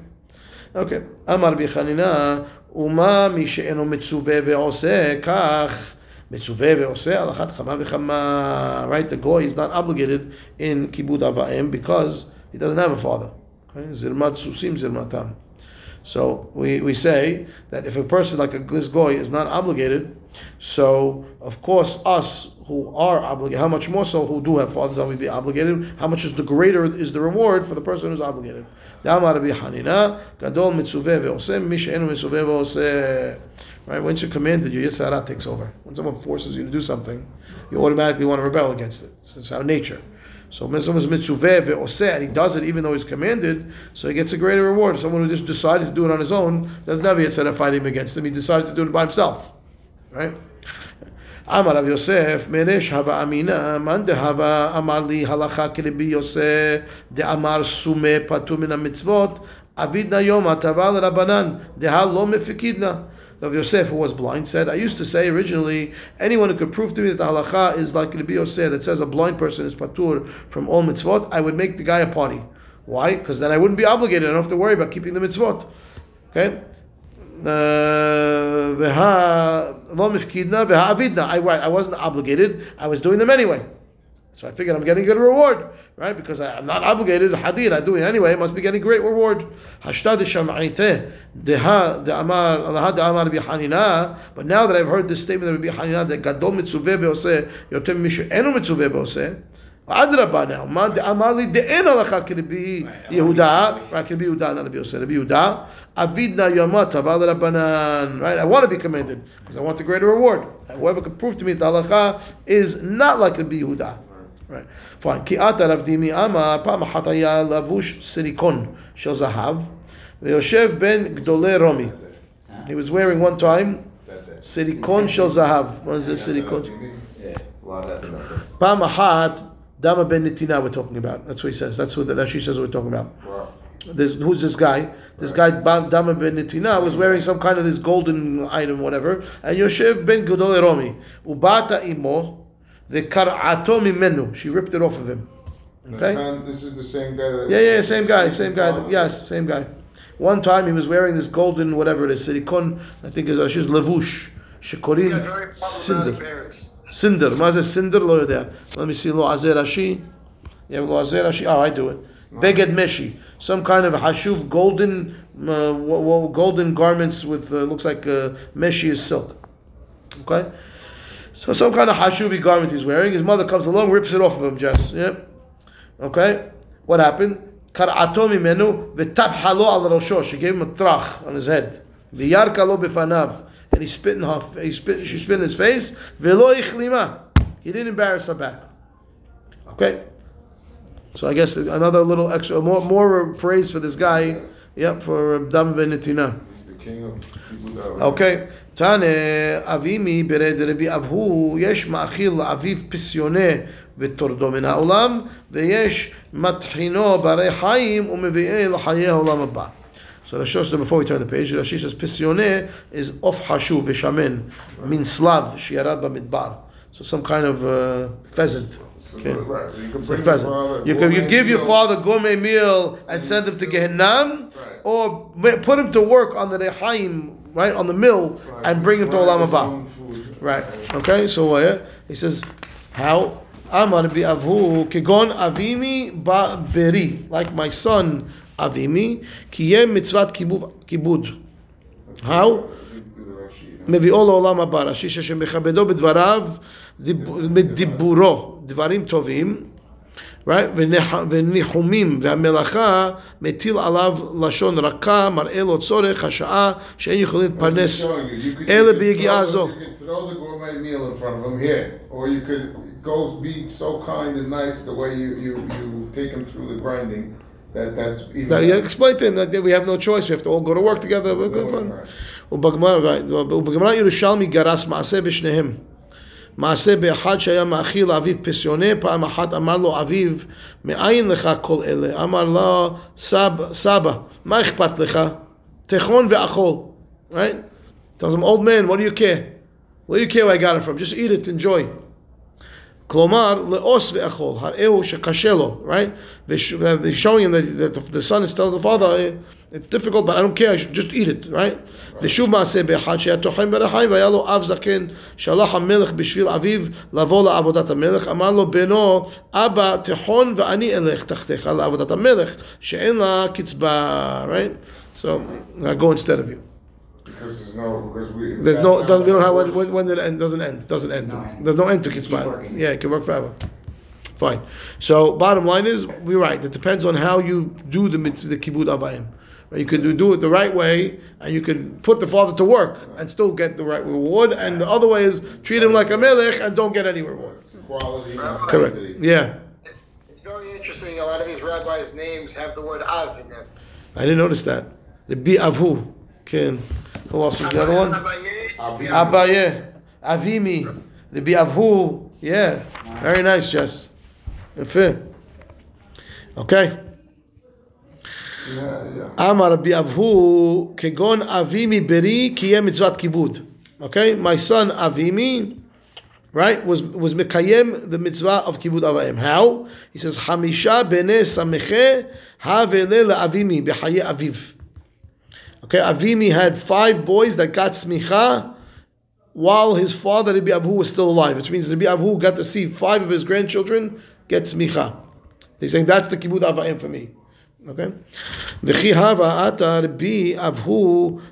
[SPEAKER 1] Okay. Amar b'chanina, uma mi she'enu mitzuveh ve'oseh kach מצווה ועושה על אחת כמה וכמה, right? The goy is not obligated in kibbutz avayim because he doesn't have a father. Okay? Zirmat susim zirmatam. So we, we say that if a person like a this goy is not obligated, so, of course, us who are obligated, how much more so who do have fathers that we be obligated, how much is the greater is the reward for the person who's obligated. Right? Once you're commanded, your yitzhara takes over. When someone forces you to do something, you automatically want to rebel against it. It's our nature. So when someone's mitzuveh ve'oseh, and he does it even though he's commanded, so he gets a greater reward. Someone who just decided to do it on his own doesn't have yet said a him against him. He decided to do it by himself right? Amar of Yosef, Meresh Hava Amina, Man Hava Amar Li Halacha Kribi Yosef, De Amar Sume Patu Min HaMitzvot, Avidna Yom Hataval Rabbanan, De Ha Lo Mefikidna. Rav Yosef, who was blind, said, I used to say originally, anyone who could prove to me that the halacha is like Rabbi Yosef that says a blind person is patur from all mitzvot, I would make the guy a party. Why? Because then I wouldn't be obligated. I don't have to worry about keeping the mitzvot. Okay? Uh, I wasn't obligated. I was doing them anyway. So I figured I'm getting a good reward, right? Because I, am not obligated. Hadid, I do it anyway. I must be getting great reward. But now that I've heard this statement of Rabbi Hanina that gadol mitzuveh be'oseh yotem mishu enu mitzuveh be'oseh. Adrabah now. Amali de'en halacha. Can be Yehuda? Right, can be Yehuda, not Rabbi Yosef. Rabbi Yehuda. Avidna yamat aval rabbanan. Right, I want to be commended because I want the greater reward. Whoever can prove to me that halacha is not like Rabbi Yehuda. Right, fine. Ki ata amar lavush shel zahav ben Romi. He was wearing one time sirikon shel zahav. What is this Dama ben Nitina we're talking about. That's what he says. That's what the Rashi says we're talking about. This, who's this guy? This guy Dama ben Nitina was wearing some kind of this golden item, whatever. And Yoshev ben Gadol Romi ubata imo the karatomi menu. She ripped it off of him. Okay.
[SPEAKER 3] This is the same guy.
[SPEAKER 1] yeah, yeah, same guy, same guy. Yes, same guy. One time he was wearing this golden whatever it is, sirikon. I think it's uh, Rashi's
[SPEAKER 4] levush.
[SPEAKER 1] Shekorim cinder. Cinder. Mazeh cinder lo yodea. Let me see lo azeh. You have lo azeh. Oh, I do it. Beged meshi. Some kind of hashuv golden uh, golden garments with uh, looks like uh, meshi is silk. Okay. So some kind of hashuvi garment he's wearing. His mother comes along, rips it off of him. Just yep. Okay. What happened? Karatomi menu v'tap halo al rosho. She gave him a trach on his head. V'yarka lo b'fanav and he spit in her face. spit she spit in his face. Velo ichlima. He didn't embarrass her back. Okay? So I guess another little extra more more praise for this guy. Yep, for Dama ben Netina. Okay. Tane avimi bered Rabbi Avhu yesh ma'achil aviv pisyone וטורדו מן HaOlam ויש מטחינו Barei חיים ומביאי לחיי העולם הבא. So Rashi says, before we turn the page, Rashi says, pisione is of Hashu v'shamen means Slav, Shiarad Bamidbar. So some kind of uh, pheasant. Okay.
[SPEAKER 3] Right. So you can,
[SPEAKER 1] you, can you give
[SPEAKER 3] meal.
[SPEAKER 1] your father gourmet meal and send him to Gehenam,
[SPEAKER 3] right.
[SPEAKER 1] or put him to work on the Rehaim, right, on the mill,
[SPEAKER 3] right.
[SPEAKER 1] and bring him to Olam Haba. Right. Okay. So uh, yeah. he says, how Amar bi avu kegon avimi ba beri, like my son avimi, kiyem mitzvat kibud. kibud. How?
[SPEAKER 3] You do the Rashi, you know.
[SPEAKER 1] מביאו לעולם הבא, רש"י שמכבדו בדבריו, דיב- בדיבורו, דברים טובים, right? ונח- וניחומים, והמלאכה מטיל עליו לשון רכה, מראה לו צורך, השעה שאין יכולים
[SPEAKER 3] He's
[SPEAKER 1] להתפרנס
[SPEAKER 3] showing you. You could-
[SPEAKER 1] אלא
[SPEAKER 3] you could
[SPEAKER 1] ביגיעה
[SPEAKER 3] throw-
[SPEAKER 1] זו.
[SPEAKER 3] You could throw the gourmet meal in front of him here, or you could go be so kind and nice the way you, you, you take him through the grinding, that that's even.
[SPEAKER 1] Now, you explain to him that we have no choice, we have to all go to work together. We're good fun.
[SPEAKER 3] Right.
[SPEAKER 1] ובגמרא right, ובגמרא ירושלמי גרס מעשה בשניהם. מעשה באחד שהיה מאכיל לאביו פסיונה, פעם אחת אמר לו אביו, מאין לך כל אלה? אמר לו, סבא, סבא, מה אכפת לך? תכון ואכול. Right? Tells him, old man, what do you care? Where do you care where I got it from? Just eat it, enjoy. כלומר, לאוס ואכול, הראהו שקשה לו, right? וש- They're showing him that, that the- the son is telling the father, "Eh, it's difficult, but I don't care, I should just eat it, right? ושוב מעשה באחד שהיה טוחן ברחיים, והיה לו אב זקן, שלח המלך בשביל אביו לבוא לעבודת המלך, אמר לו בנו, אבא, תחון ואני אלך תחתיך לעבודת המלך, שאין לה קצבה, right? So, I go instead of you.
[SPEAKER 3] Because there's no, because we.
[SPEAKER 1] There's no, doesn't, we don't have,
[SPEAKER 3] that
[SPEAKER 1] when, when did it end, doesn't end, doesn't end.
[SPEAKER 2] no end.
[SPEAKER 1] There's no end to
[SPEAKER 2] Keep
[SPEAKER 1] Kitzbah.
[SPEAKER 2] working.
[SPEAKER 1] Yeah, it can work forever. Fine. So bottom line is, we're right. It depends on how you do the mitzvah, the kibbut avayim. You could do, do it the right way, and you could put the father to work and still get the right reward. And the other way is treat him like a melech and don't get any reward.
[SPEAKER 3] Quality,
[SPEAKER 1] Correct. Yeah.
[SPEAKER 4] It's very interesting. A lot of these rabbis' names have the word Av in them.
[SPEAKER 1] I didn't notice that. The bi avhu. Ken. Who else was the other one?
[SPEAKER 4] Abaye.
[SPEAKER 1] Avimi. Rabbi Avu. Yeah. Very nice, Jess. Okay. Amar Rabbi Avu kegon Avimi beri kiyem mitzvat kibud. Okay, my son Avimi, right, was was mekayem the mitzvah of kibud avayim. How? He says, Hamisha bene sameche havele Avimi b'chaye aviv. Okay, Avimi had five boys that got smicha while his father Rabbi Avu was still alive, which means Rabbi Avu got to see five of his grandchildren get smicha. He's saying that's the kibud avayim for me. Okay, v'chi hava ata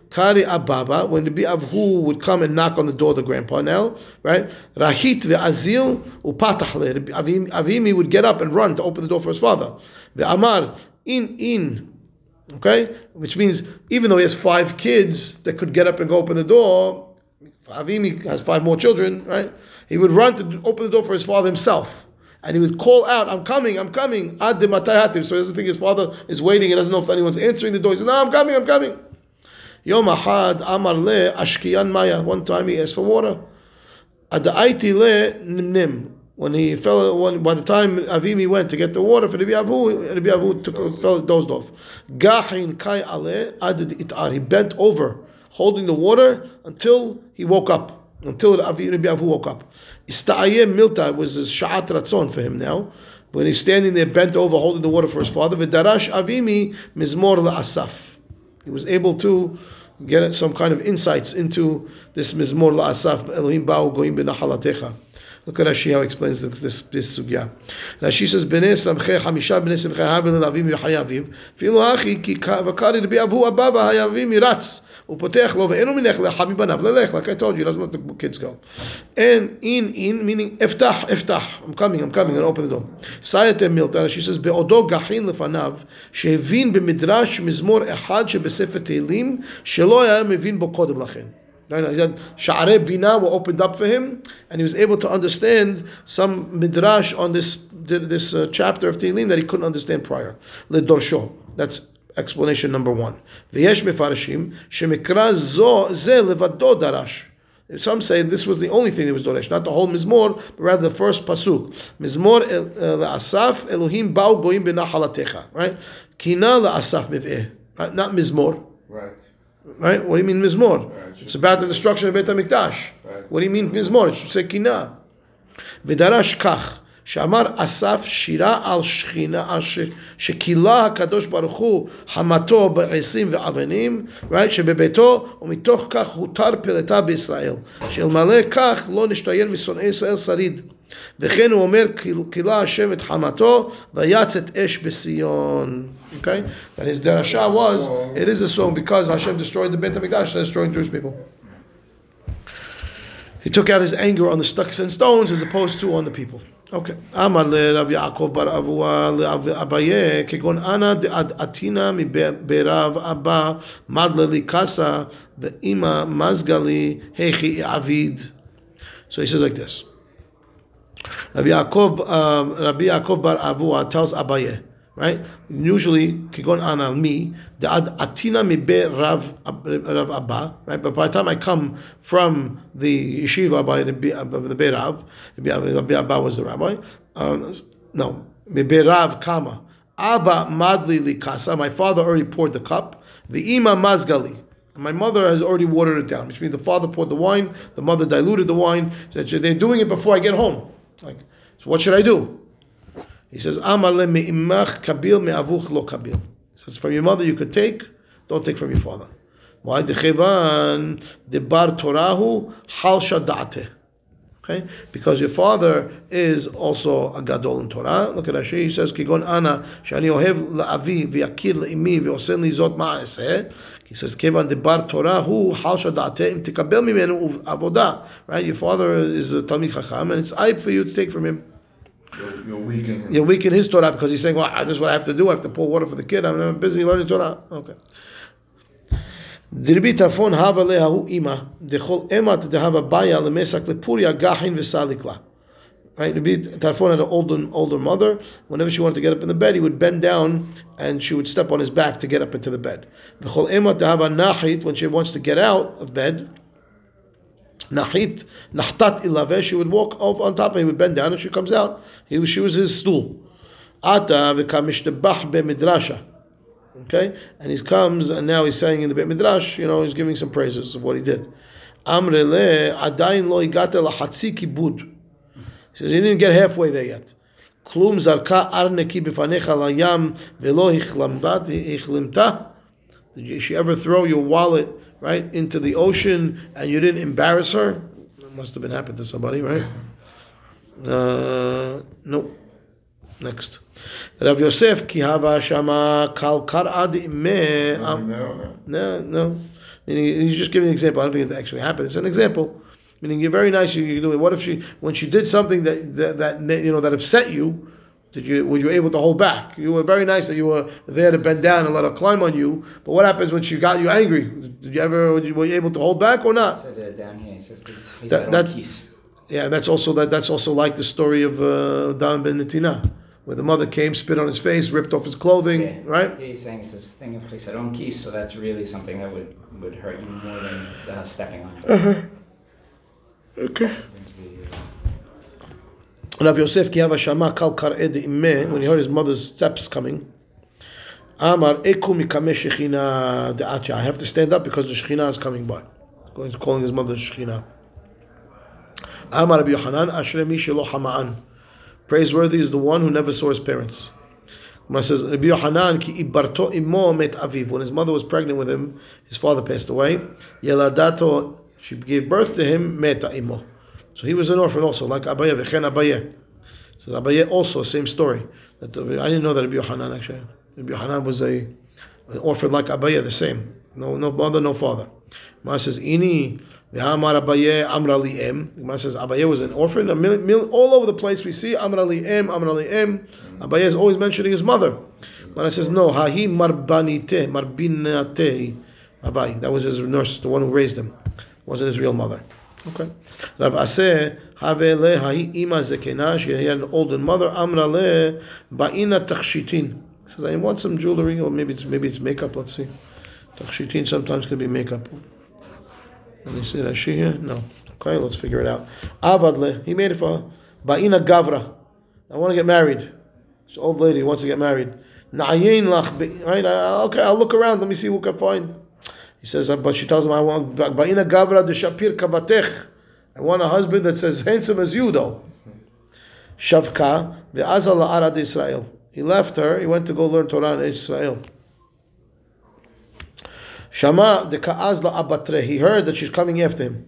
[SPEAKER 1] kari ababa when Rabbi Avhu would come and knock on the door of the grandpa now, right? Rahit ve'azil upatach le. Rabbi Avimi would get up and run to open the door for his father. The Ve'amar in in Okay? Which means even though he has five kids that could get up and go open the door, Avimi has five more children, right? He would run to open the door for his father himself. And he would call out, I'm coming, I'm coming. Ad. So he doesn't think his father is waiting. He doesn't know if anyone's answering the door. He says, No, I'm coming, I'm coming. Yom ahad amar le ashkiyan maya. One time he asked for water. Adaiti le nimnim. When he fell, when, by the time Avimi went to get the water for Rabbi Avu, Rabbi Avu took, fell, dozed off. Gahin kai ale adid itar. He bent over, holding the water until he woke up, until Rabbi Avu woke up. Ista'ayeh milta was his sha'at ratzon for him now. When he's standing there, bent over, holding the water for his father. V'darash Avimi mizmor la'asaf. He was able to get some kind of insights into this mizmor la'asaf. Elohim ba'u b'nachalatecha. Look at Rashi how he explains this, this, this sugya. Rashi says, "Bnei samche hamisha bnei simche havin l'avim v'chayaviv. Filu hachi ki ka- v'kari Rabbi Avu ababa hayavim miratz. Upotech lo ve'enu minech le'chabi banav lelech. Like I told you, he doesn't let the kids go. And in, in, meaning eftach, eftach. I'm coming, I'm coming, and open the door. Sayatem milta, Rashi says, בעודו גחין לפניו, שהבין במדרש מזמור אחד שבספר תהילים, שלא היה מבין בו קודם לכן. Right, he said, Sha'arei Bina were opened up for him, and he was able to understand some midrash on this this uh, chapter of Tehillim that he couldn't understand prior. Ledorsho. That's explanation number one. V'yesh mefarashim shemikra zo ze levado darash. Some say this was the only thing that was doresh, not the whole mizmor, but rather the first pasuk. Mizmor el- uh, Elohim ba'u goyim b'nachalatecha. Right? Kina le'asaf miv'eh. Not mizmor.
[SPEAKER 3] Right.
[SPEAKER 1] Right? What do you mean mizmor?
[SPEAKER 3] Right.
[SPEAKER 1] It's about the destruction of Beit HaMikdash.
[SPEAKER 3] Right.
[SPEAKER 1] What do you mean mizmor? It should say kina. ודרש כך, שאמר אסף שירה על שכינה, על ש- שכילה הקדוש ברוך הוא חמתו בעשים ואבנים, right? שבביתו ומתוך כך הותר פלטה בישראל, שאלמלא כך לא נשתיין משונאי ישראל שריד. וכן הוא אומר, כילה השם את חמתו ויצת אש בציון. Okay? That his derasha was, it is a song because Hashem destroyed the Beit HaMikdash, destroying Jewish people. He took out his anger on the sticks and stones as opposed to on the people. Okay. אמר לרב יעקב בר אבוה לאב אביי כגון אנא דעד עתינא מברב אבא מדלה לי קסה ואימא מזגה לי היכי עביד. So he says like this. Rabbi Yaakov, um, Rabbi Yaakov bar Avua tells Abaye, right? Usually, kigon ana me, the ad atina mi be Rav Rav Abba, right? But by the time I come from the yeshiva by the Be- the Rav, Rabbi Rabbi Abba was the rabbi. Um, no, mi be Rav Kama. Abba madli li kasa. My father already poured the cup. The ima mazgali. My mother has already watered it down, which means the father poured the wine, the mother diluted the wine. They're doing it before I get home. Like, so what should I do? He says, Amar le me'imach kabil me'avuch lo kabil. He says, from your mother you could take, don't take from your father. Why? Dechevan debar torahu halsha da'ateh. Okay? Because your father is also a gadol in Torah. Look at Rashi. He says, "Kigon ana shani ohev la'avi v'yakir le'imi v'osen li zot ma'aseh." He says, "Kevan debar Torah hu hal shadate im tikabel mimenu uv- avodah." Right? Your father is a talmid chacham, and it's ayib for you to take from him.
[SPEAKER 3] You're, you're weak in
[SPEAKER 1] You're weak in his Torah because he's saying, "Well, this is what I have to do. I have to pour water for the kid. I'm busy learning Torah." Okay. דרבי טרפון הווה להוא אימא, דכל אמת דהווה ביה למסק לפוריה גחין וסליק לה. Right, Rabbi Tarfon had an older, older mother. Whenever she wanted to get up in the bed, he would bend down and she would step on his back to get up into the bed. When she wants to get out of bed, nachit, nachtat ilave, she would walk off on top and he would bend down and she comes out. He she was his stool. Ata be Okay, and he comes and now he's saying in the Beit Midrash, you know, he's giving some praises of what he did. Amrele adayin lo igate lahatzi kibud. He says he didn't get halfway there yet. Ar neki bifanecha layam velo hichlamdat hichlimta Did she ever throw your wallet right into the ocean and you didn't embarrass her? It must have been happened to somebody, right? Uh, nope. Next. Rav Yosef ki hava shama kal karad imeh.
[SPEAKER 3] Nothing there on.
[SPEAKER 1] No, no. He's just giving an example. I don't think it actually happened. It's an example. Meaning, you're very nice. You, you do it. What if she, when she did something that, that that you know that upset you, did you were you able to hold back? You were very nice that you were there to bend down and let her climb on you. But what happens when she got you angry? Did you ever were you, able to hold back or not?
[SPEAKER 2] said uh, down here, it says, he
[SPEAKER 1] That- that-. Yeah, that's also that. That's also like the story of uh, Dama ben Netina, where the mother came, spit on his face, ripped off his clothing.
[SPEAKER 2] Yeah.
[SPEAKER 1] Right?
[SPEAKER 2] He's saying it's this thing of chisaron kiss, so that's really something that would, would hurt you more than uh, stepping on. it.
[SPEAKER 1] Okay. Rav Yosef ki hava shama kal kar'ed imeh when he heard his mother's steps coming. Amar eku mikame shechina de'atya. I have to stand up because the shechina is coming by. He's calling his mother shechina. Amar Rabbi Yohanan ashrei mi shelo hama'an. Praiseworthy is the one who never saw his parents. When says Rabbi Yohanan ki ibarto imo met aviv. When his mother was pregnant with him, his father passed away. Yeladato, she gave birth to him meta imo. So he was an orphan also, like Abaye, V'chen Abaye. So Abaye also, same story. That the, I didn't know that Rabbi Yohanan actually. Rabbi Yohanan was a an orphan like Abaye, the same. No, no mother, no father. Gemara says, Ini v'hamar Abaye amra li em. Gemara says Abaye was an orphan. All over the place we see amra li em, amra li em. Abaye is always mentioning his mother. Gemara says, no, hahi marbanite, marbinate. Abaye, that was his nurse, the one who raised him. Wasn't his real mother. Okay. Rav Asi, have le hahi ima zekena, she had an older mother, amra le ba'ina tachshitin. Says, I want some jewelry, or maybe it's maybe it's makeup, let's see. Tachshitin sometimes can be makeup. And he said, that she here? No. Okay, let's figure it out. Avad le, he made it for her. Ba'ina gavra. I want to get married. This old lady wants to get married. Na'ayin lach, right? Okay, I'll look around, let me see I can find. He says, but she tells him, I want Ba'ina Gavra de Shapir Kavatech. I want a husband that's as handsome as you, though. Shavka the ve'azal la'arad Israel. He left her. He went to go learn Torah in Israel. Shama de ka'az la'abatre. He heard that she's coming after him.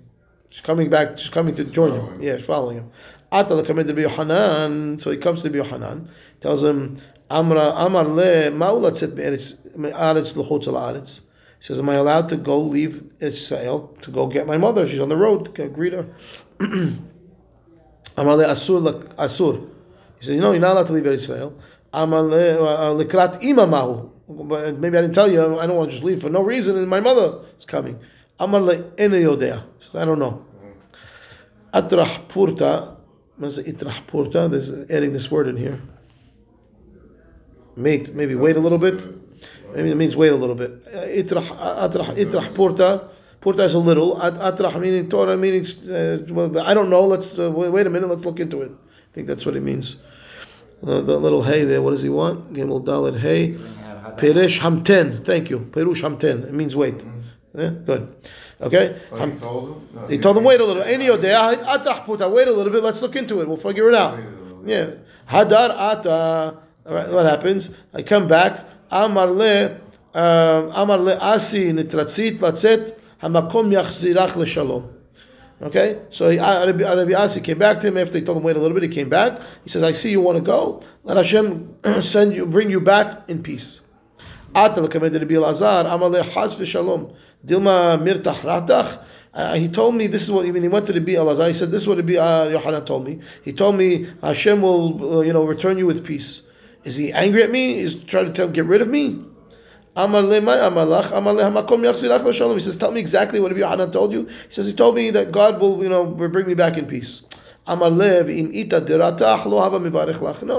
[SPEAKER 1] She's coming back. She's coming to join him. Yeah, she's following him. Ata lekamed Rabbi Yohanan. So he comes to Yohanan. Tells him, Amra Amar le ma'ulatzet be'eretz me'aretz l'chutz la'aretz. Says, Am I allowed to go leave Israel to go get my mother? She's on the road. Go greet her. Amar le asur asur. He says, You know, you're not allowed to leave Israel. Amar le uh, likrat imamahu. Maybe I didn't tell you. I don't want to just leave for no reason. And my mother is coming. Amar le ene yodea. He says, I don't know. Atrah purta. Itrah purta. There's adding this word in here. Maybe wait a little bit. Maybe it means wait a little bit. Uh, Itrah, atrah, itrah purta. Purta is a little. At- Atrah meaning Torah meaning. Uh, I don't know. Let's uh, wait, wait a minute. Let's look into it. I think that's what it means. Uh, the little hey there. What does he want? Gimel Dalet hey.
[SPEAKER 2] bring out how that-
[SPEAKER 1] Peresh hamten. Thank you. Perush hamten. It means wait. Yeah, good. Okay.
[SPEAKER 3] Oh,
[SPEAKER 1] Ham-
[SPEAKER 3] he told him? No,
[SPEAKER 1] he told him wait a little. Any atrah purta. Wait a little bit. Let's look into it. We'll figure it out.
[SPEAKER 3] Wait a little bit.
[SPEAKER 1] Yeah. Hadar ata. All right, what happens? I come back. Amar le, um, Amar le asi nitratzit latzet hamakom yachzirach leshalom. Okay, so he, Rabbi, Rabbi Asi came back to him after he told him wait a little bit. He came back. He says, "I see you want to go. Let Hashem send you, bring you back in peace." Ata lekamed Rabbi Elazar, Amar le has v'shalom. Dilma mirtach ratach. Uh, he told me this is what when he went to the Elazar. He said this is what Rabbi uh, Yohanan told me. He told me Hashem will uh, you know return you with peace. Is he angry at me? Is trying to tell, get rid of me? He says, tell me exactly what Rabbi Yohanan told you. He says, he told me that God will, you know, bring me back in peace. No,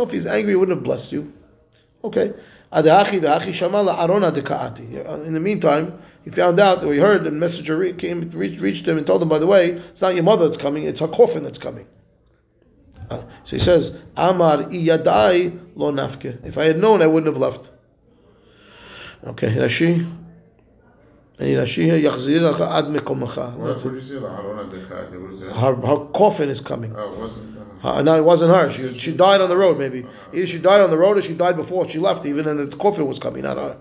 [SPEAKER 1] if he's angry, he wouldn't have blessed you. Okay. In the meantime, he found out, or he heard, the messenger came, reached him and told him, by the way, it's not your mother that's coming, it's her coffin that's coming. Uh, so he says, Amar iyadai lo nafke. If I had known, I wouldn't have left. Okay, Rashi. Any Rashi here? Yachzir lecha ad mekomacha.
[SPEAKER 3] What
[SPEAKER 1] That's
[SPEAKER 3] what
[SPEAKER 1] it.
[SPEAKER 3] did you say? Aharona Dekati. What is that?
[SPEAKER 1] Her, her coffin is coming.
[SPEAKER 3] Oh, it wasn't. uh,
[SPEAKER 1] Uh, no, it wasn't her. She, she died on the road, maybe. Either she died on the road or she died before she left, even and the coffin was coming, not her.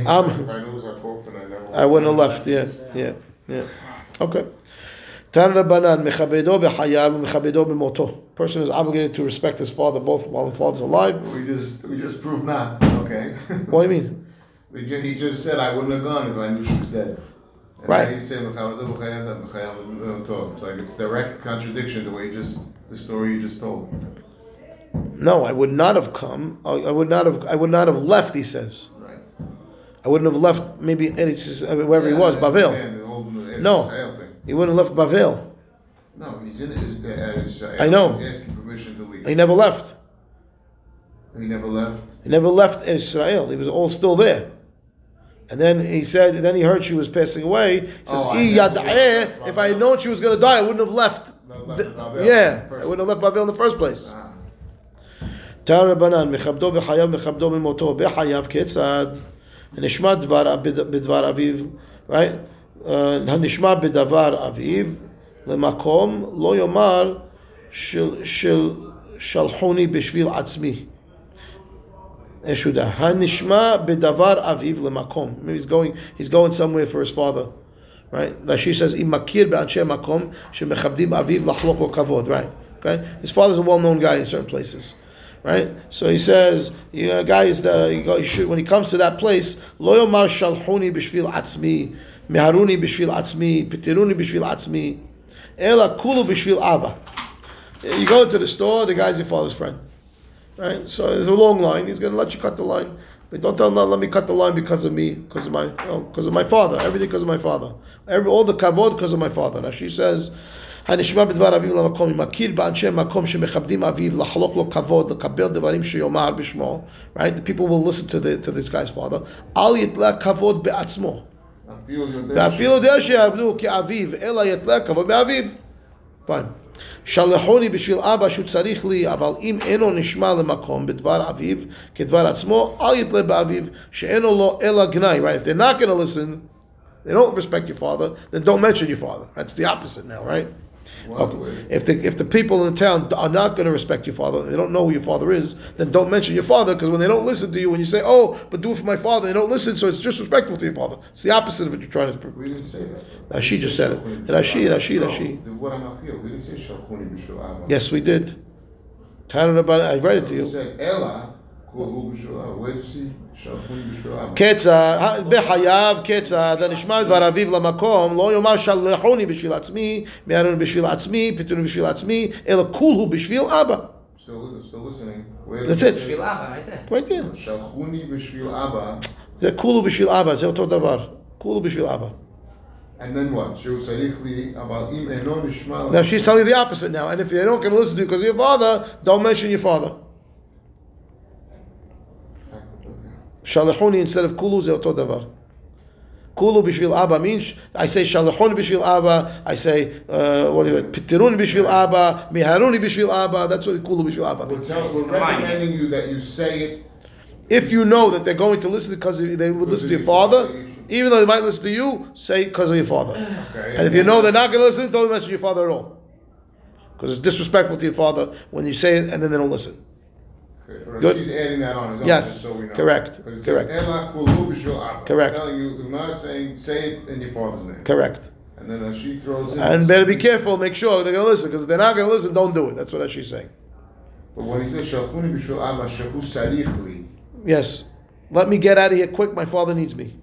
[SPEAKER 3] If I knew it was Apophis, I never.
[SPEAKER 1] I wouldn't have left. Yeah, yeah, yeah. Okay. Tana Rabbanan, mechabedo b'chayav, mechabedo b'moto. Person is obligated to respect his father both while the father's alive.
[SPEAKER 3] We just, we just proved not, okay?
[SPEAKER 1] What do you mean?
[SPEAKER 3] We ju- he just said I wouldn't have gone if I knew she was dead. And
[SPEAKER 1] Right.
[SPEAKER 3] He said, "Mechabedo b'chayav, mechayav b'moto." It's like, it's direct contradiction to the way you just, the story you just told.
[SPEAKER 1] No, I would not have come. I would not have. I would not have left. He says.
[SPEAKER 3] Right.
[SPEAKER 1] I wouldn't have left. Maybe wherever he
[SPEAKER 3] Yeah,
[SPEAKER 1] was, Bavel.
[SPEAKER 3] understand the whole
[SPEAKER 1] No. He wouldn't have left Bavel.
[SPEAKER 3] No, he's in his, uh, Eretz Israel.
[SPEAKER 1] I know.
[SPEAKER 3] He's asking permission to leave.
[SPEAKER 1] He never left.
[SPEAKER 3] He never left.
[SPEAKER 1] He never left Israel. He was all still there. And then he said. Then he heard she was passing away. He says,
[SPEAKER 3] Oh, I
[SPEAKER 1] "I
[SPEAKER 3] never
[SPEAKER 1] yad'eh."
[SPEAKER 3] left
[SPEAKER 1] If I had known she was going to die, I wouldn't have left.
[SPEAKER 3] No, left
[SPEAKER 1] the-
[SPEAKER 3] Bavel
[SPEAKER 1] yeah,
[SPEAKER 3] in the first
[SPEAKER 1] I wouldn't have left Bavel in the first place.
[SPEAKER 3] Ah.
[SPEAKER 1] תר רבנן, מכבדו בחייו, מכבדו במותו, בחייו כיצד? הנשמע דבר, בדבר אביו, right? Uh, הנשמע בדבר אביו, למקום, לא יאמר של, של, שלחוני בשביל עצמי. ישודה. הנשמע בדבר אביו למקום. Maybe he's going, he's going somewhere for his father. Right? Rashi says, אם מכיר באנשי מקום שמכבדים אביו לחלוק לו כבוד. Right? Okay? His father's a well-known guy in certain places. Right? So he says, you know, guys, the, he go, he should, when he comes to that place, לא יאמר שלחוני בשביל עצמי, מהרוני בשביל עצמי, פטרוני בשביל עצמי, אלא כולו בשביל אבא. You go into the store, the guy's your father's friend. Right? So there's a long line. He's going to let you cut the line. But don't tell him, no, let me cut the line because of me, because of my, no, because of my father. Everything because of my father. Every, all the kavod because of my father. Now she says, הנשמע בדבר אביו למקום, אם מכיר באנשי מקום שמכבדים אביו, לחלוק לו כבוד, לקבל דברים שיאמר בשמו, right? The people will listen to, the, to this guy's father. אל יתלה כבוד בעצמו.
[SPEAKER 3] אפילו יודע
[SPEAKER 1] ואפילו יודע שיעבדו כאביו, אלא יתלה כבוד באביו. Fine. שלחוני בשביל אבא שהוא צריך לי, אבל אם אינו נשמע למקום בדבר אביו כדבר עצמו, אל יתלה באביו, שאינו לו אלא גנאי. Right? If they're not going to listen, they don't respect your father, then don't mention your father. That's the opposite now, right? Okay. If the if the people in the town are not going to respect your father, they don't know who your father is, then don't mention your father because when they don't listen to you, when you say, "Oh, but do it for my father," they don't listen, so it's disrespectful to your father. It's the opposite of what you're trying to.
[SPEAKER 3] We didn't say that. We
[SPEAKER 1] just
[SPEAKER 3] said
[SPEAKER 1] it.
[SPEAKER 3] Shalchuni
[SPEAKER 1] Rashi,
[SPEAKER 3] b'shvil
[SPEAKER 1] Rashi,
[SPEAKER 3] Abba.
[SPEAKER 1] Rashi.
[SPEAKER 3] No, what am I feel? We didn't say Shalchuni b'shvil Abba.
[SPEAKER 1] Yes, we did. I read it to you.
[SPEAKER 3] said Ella, Kulu b'shvil Abba. Where did you see Shalchuni b'shvil Abba?
[SPEAKER 1] כיצד, בחייו כיצד, הנשמע דבר אביו למקום, לא יאמר שלחוני בשביל עצמי, מהרוני בשביל עצמי, פיתוני בשביל עצמי, אלא כולו בשביל אבא.
[SPEAKER 3] Still, listen, still listening. Where
[SPEAKER 1] That's
[SPEAKER 3] did
[SPEAKER 1] it.
[SPEAKER 3] you
[SPEAKER 2] בשביל אבא, right there.
[SPEAKER 1] right there.
[SPEAKER 3] say Shalchuni b'shvil Abba.
[SPEAKER 1] זה כולו בשביל אבא, זה אותו דבר. כולו בשביל אבא.
[SPEAKER 3] And then what? שהוא צריך לי, אבל אם אינו נשמע...
[SPEAKER 1] Now she's telling you the opposite now. And if they don't going to listen to you because of your father, don't mention your father. Shalachuni instead of kulu ze oto davar. Kulu bishvil Abba means I say shalachon bishvil Abba. I say uh, what do you pitirun bishvil Abba, miharuni bishvil Abba. That's what kulu bishvil
[SPEAKER 3] Abba
[SPEAKER 1] means.
[SPEAKER 3] We're, we're recommending you that you say it.
[SPEAKER 1] If you know that they're going to listen because they would listen to your father, even though they might listen to you, say because of your father.
[SPEAKER 3] Okay.
[SPEAKER 1] And if you know they're not going to listen, don't mention your father at all, because it's disrespectful to your father when you say it and then they don't listen.
[SPEAKER 3] Okay,
[SPEAKER 1] Good.
[SPEAKER 3] She's adding that on his own.
[SPEAKER 1] Yes,
[SPEAKER 3] so we know.
[SPEAKER 1] correct, correct.
[SPEAKER 3] Says, Ela kulu b'shvil Abba.
[SPEAKER 1] Correct.
[SPEAKER 3] I'm telling you, the Gemara is saying, say it in your father's name.
[SPEAKER 1] Correct.
[SPEAKER 3] And then uh, she throws in.
[SPEAKER 1] And better be careful, make sure they're going to listen. Because if they're not going to listen, don't do it. That's what she's saying.
[SPEAKER 3] But when he says shalchuni b'shvil Abba, shehu sarich.
[SPEAKER 1] Yes. Let me get out of here quick. My father needs me.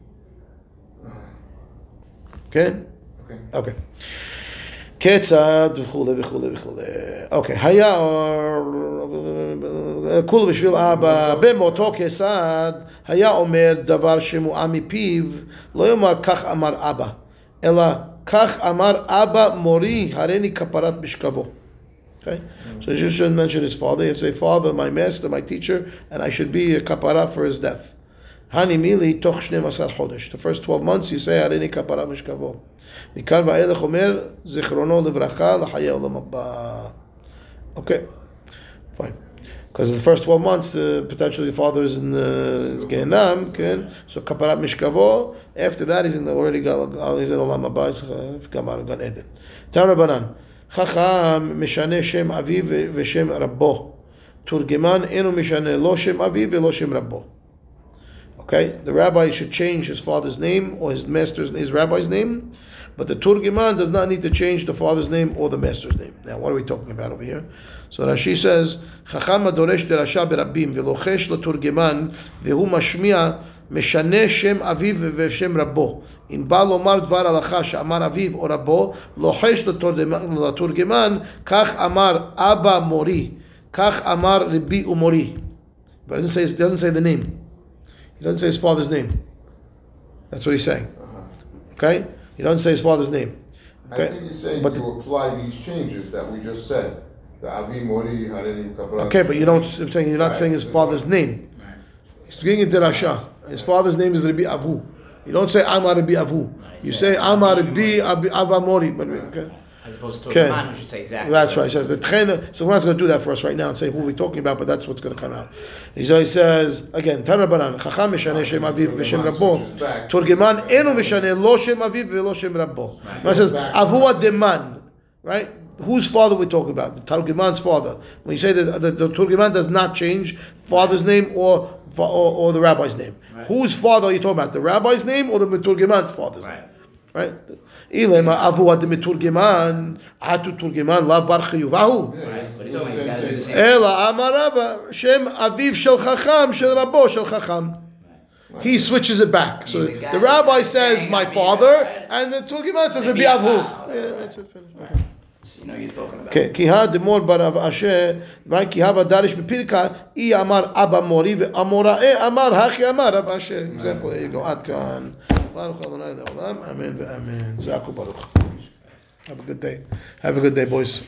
[SPEAKER 1] Okay?
[SPEAKER 3] Okay.
[SPEAKER 1] Okay. כיצד וכולי וכולי וכולי. אוקיי, היה כולו בשביל אבא, במותו כיצד, היה אומר דבר שמועה מפיו, לא יאמר כך אמר אבא, אלא כך אמר אבא מורי, הריני כפרת משכבו. Okay? So you shouldn't mention his father. You have to say, Father, my master, my teacher, and I should be a kapara for his death. Hani mili toch 12 חודש. The first 12 months you say, הריני כפרה משכבו. מכאן ואילך אומר, זיכרונו לברכה לחיי עולם הבא. Okay, fine. Because the first 12 months, uh, potentially the father is in the Gehenam, okay? so kaparat mishkavo. After that, he's in the, already got, he's in Olam Haba, he's come out of Gan Eden. Tan Rabbanan, חכם משנה שם אביו ושם רבו. תורגמן אינו משנה לא שם אביו ולא שם רבו. Okay, the rabbi should change his father's name or his master's his rabbi's name, but the turgiman does not need to change the father's name or the master's name. Now, what are we talking about over here? So Rashi says, "Chacham adoresh derasha berabim velochesh leturgiman vehu mashmiya משנה שם אביו ושם רבו. אם בא לומר דבר הלכה שאמר אביו או רבו, לוחש לתורגמן, לתורגמן כך אמר אבא מורי, כך אמר רבי ומורי. But it doesn't say, it doesn't say the name. He doesn't say his father's name. That's what he's saying. Uh-huh. Okay? He doesn't say his father's name.
[SPEAKER 3] I
[SPEAKER 1] Okay?
[SPEAKER 3] think he's saying
[SPEAKER 1] But
[SPEAKER 3] to
[SPEAKER 1] the-
[SPEAKER 3] apply these changes that we just said. The Avi Mori Harenim Kabbalah.
[SPEAKER 1] Okay, but you don't. I'm saying you're not
[SPEAKER 3] Right.
[SPEAKER 1] saying his father's name.
[SPEAKER 2] Right.
[SPEAKER 1] He's speaking in Derasha. His father's name is Rabbi Avu. You don't say Amar Rabbi Avu. You say Amar Rabbi Abi- Avamori. Okay.
[SPEAKER 2] As opposed to
[SPEAKER 1] Okay.
[SPEAKER 2] a man, we should say exactly.
[SPEAKER 1] That's right. He says the trainer. So we're not going to do that for us right now and say who we're talking about, but that's what's going to come out. He so he says again, Tana Banan, Chacham Mishane Shem Aviv V'Shem Rabbo. Turgeman Enu Mishane Lo Shem Aviv V'Lo Shem Rabbo. It says Avua Deman, right? Whose father we're talking about? The Turgeman's father. When you say that the, the Turgeman does not change father's name or or, or the rabbi's name.
[SPEAKER 2] Right.
[SPEAKER 1] Whose father are you talking about? The rabbi's name or the Turgeman's father's name?
[SPEAKER 2] Right.
[SPEAKER 1] Ilema avu ad miturgeman atu turgeman la bar chiyuvahu.
[SPEAKER 2] Right. But he's always got to do the same.
[SPEAKER 1] Ela amarava shem aviv shel chacham shel rabo shel chacham. He switches it back. So
[SPEAKER 2] The
[SPEAKER 1] rabbi says my father, and the turgeman says avu. Yeah, that's it. Finished. Okay
[SPEAKER 2] So you know he's talking about.
[SPEAKER 1] Okay, כי הדמור ברב אשר, right, כי הווה דריש בפרקה, אי אמר אבא מורי ואמוראה אמר הכי אמר רב אשר. example, there you go, עד כאן. ברוך אדוני לעולם, אמן ואמן. זעקו ברוך. Have a good day. Have a good day, boys.